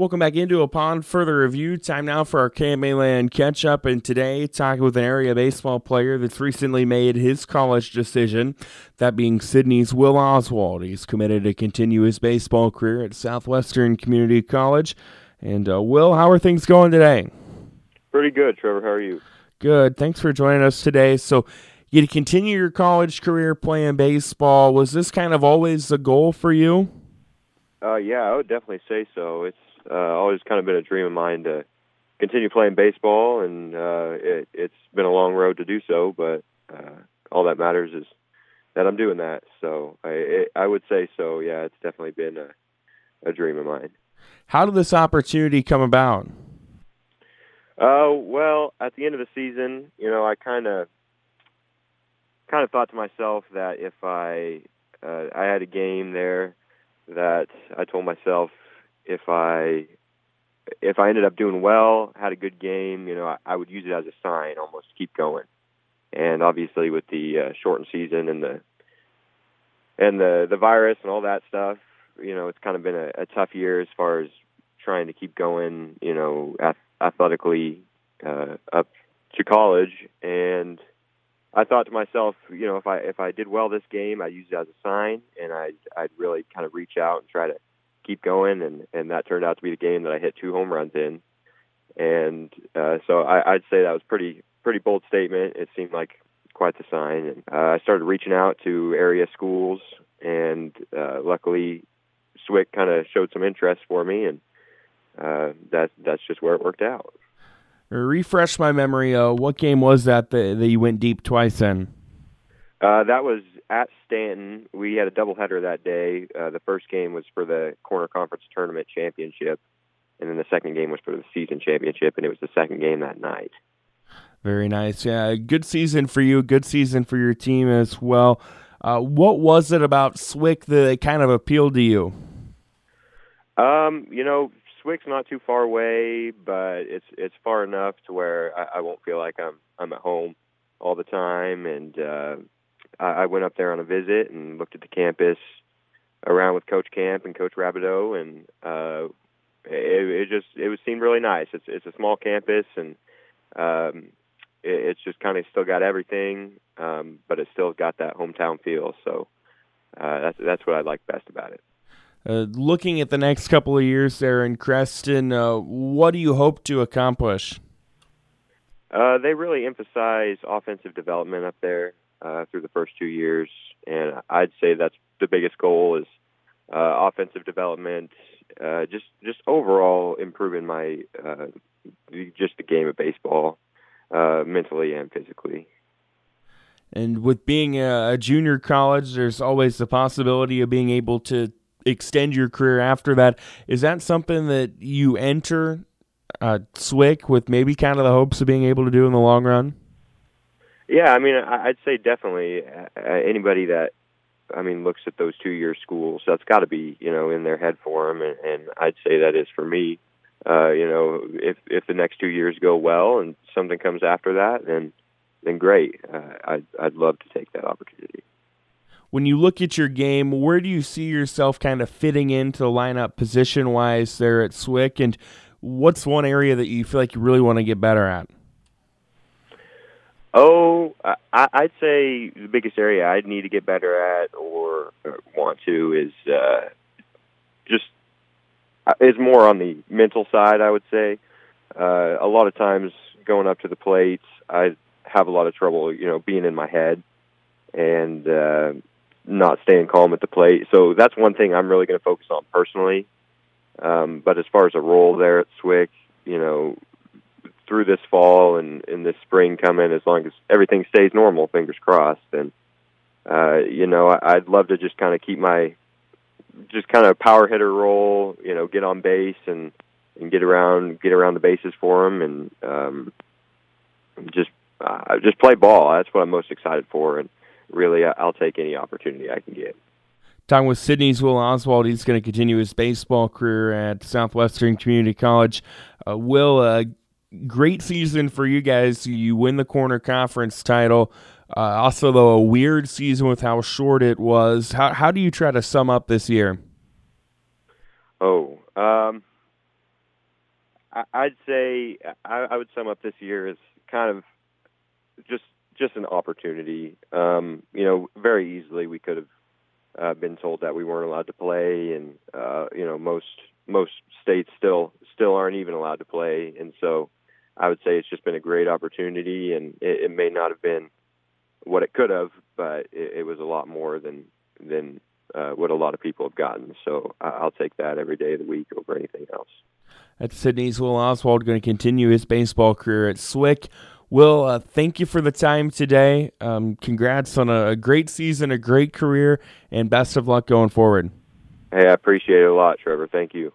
Welcome back into Upon Further Review. Time now for our KMA Land catch up. And today, talking with an area baseball player that's recently made his college decision, that being Sidney's Will Oswald. He's committed to continue his baseball career at Southwestern Community College. And uh, Will, how are things going today? Pretty good, Trevor. How are you? Good. Thanks for joining us today. So, you to continue your college career playing baseball. Was this kind of always the goal for you? Uh, yeah, I would definitely say so. It's uh, always kind of been a dream of mine to continue playing baseball, and uh, it, it's been a long road to do so. But uh, all that matters is that I'm doing that. So I, it, I would say so. Yeah, it's definitely been a, a dream of mine. How did this opportunity come about? Uh, well, at the end of the season, you know, I kind of kind of thought to myself that if I uh, I had a game there that I told myself if I if I ended up doing well, had a good game, you know, I, I would use it as a sign, almost keep going. And obviously, with the uh, shortened season and the and the the virus and all that stuff, you know, it's kind of been a, a tough year as far as trying to keep going, you know, athletically uh, up to college. And I thought to myself, you know, if I if I did well this game, I'd use it as a sign, and I'd I'd really kind of reach out and try to keep going, and and that turned out to be the game that I hit two home runs in, and uh, so I, I'd say that was pretty pretty bold statement. It seemed like quite the sign, and uh, I started reaching out to area schools, and uh, luckily, Swick kind of showed some interest for me, and uh, that that's just where it worked out. Refresh my memory. Uh, what game was that, that that you went deep twice in? Uh, that was at Stanton. We had a doubleheader that day. Uh, the first game was for the Corner Conference Tournament Championship, and then the second game was for the season championship, and it was the second game that night. Very nice. Yeah, good season for you. Good season for your team as well. Uh, what was it about Swick that kind of appealed to you? Um, you know, Swick's not too far away, but it's it's far enough to where I, I won't feel like I'm I'm at home all the time, and uh, I, I went up there on a visit and looked at the campus around with Coach Camp and Coach Rabideau, and uh, it, it just it was seemed really nice. It's it's a small campus, and um, it, it's just kind of still got everything, um, but it still got that hometown feel. So uh, that's that's what I like best about it. Uh, looking at the next couple of years there in Creston, uh, what do you hope to accomplish? Uh, they really emphasize offensive development up there uh, through the first two years, and I'd say that's the biggest goal is uh, offensive development, uh, just just overall improving my uh, just the game of baseball, uh, mentally and physically. And with being a, junior college, there's always the possibility of being able to extend your career after that. Is that something that you enter uh, SWIC with maybe kind of the hopes of being able to do in the long run? Yeah, I mean, I'd say definitely uh, anybody that, I mean, looks at those two-year schools, that's got to be, you know, in their head for them, and, and I'd say that is for me. Uh, you know, if if the next two years go well and something comes after that, then then great. Uh, I'd I'd love to take that opportunity. When you look at your game, where do you see yourself kind of fitting into the lineup position wise there at Swick, and what's one area that you feel like you really want to get better at? Oh, I, I'd say the biggest area I'd need to get better at or, or want to is uh, just uh, is more on the mental side. I would say uh, a lot of times going up to the plate, I have a lot of trouble, you know, being in my head and uh, not staying calm at the plate. So that's one thing I'm really going to focus on personally. Um, but as far as a role there at Swick, you know, through this fall and, in this spring coming, as long as everything stays normal, fingers crossed. And uh, you know, I, I'd love to just kind of keep my just kind of power hitter role. You know, get on base and and get around get around the bases for them, and um, just uh, just play ball. That's what I'm most excited for, and really, I'll take any opportunity I can get. Talking with Sidney's Will Oswald, he's going to continue his baseball career at Southwestern Community College. Uh, Will, uh, great season for you guys. You win the corner conference title. Uh, also, though, a weird season with how short it was. How how do you try to sum up this year? Oh, um, I'd say I would sum up this year as kind of just just an opportunity. Um, you know, very easily we could have uh, been told that we weren't allowed to play, and uh, you know most most states still still aren't even allowed to play, and so I would say it's just been a great opportunity, and it, it may not have been what it could have, but it, it was a lot more than than uh, what a lot of people have gotten. So I'll take that every day of the week over anything else. At Sidney's Will Oswald going to continue his baseball career at SWIC. Will, uh, thank you for the time today. Um, congrats on a, a, great season, a great career, and best of luck going forward. Hey, I appreciate it a lot, Trevor. Thank you.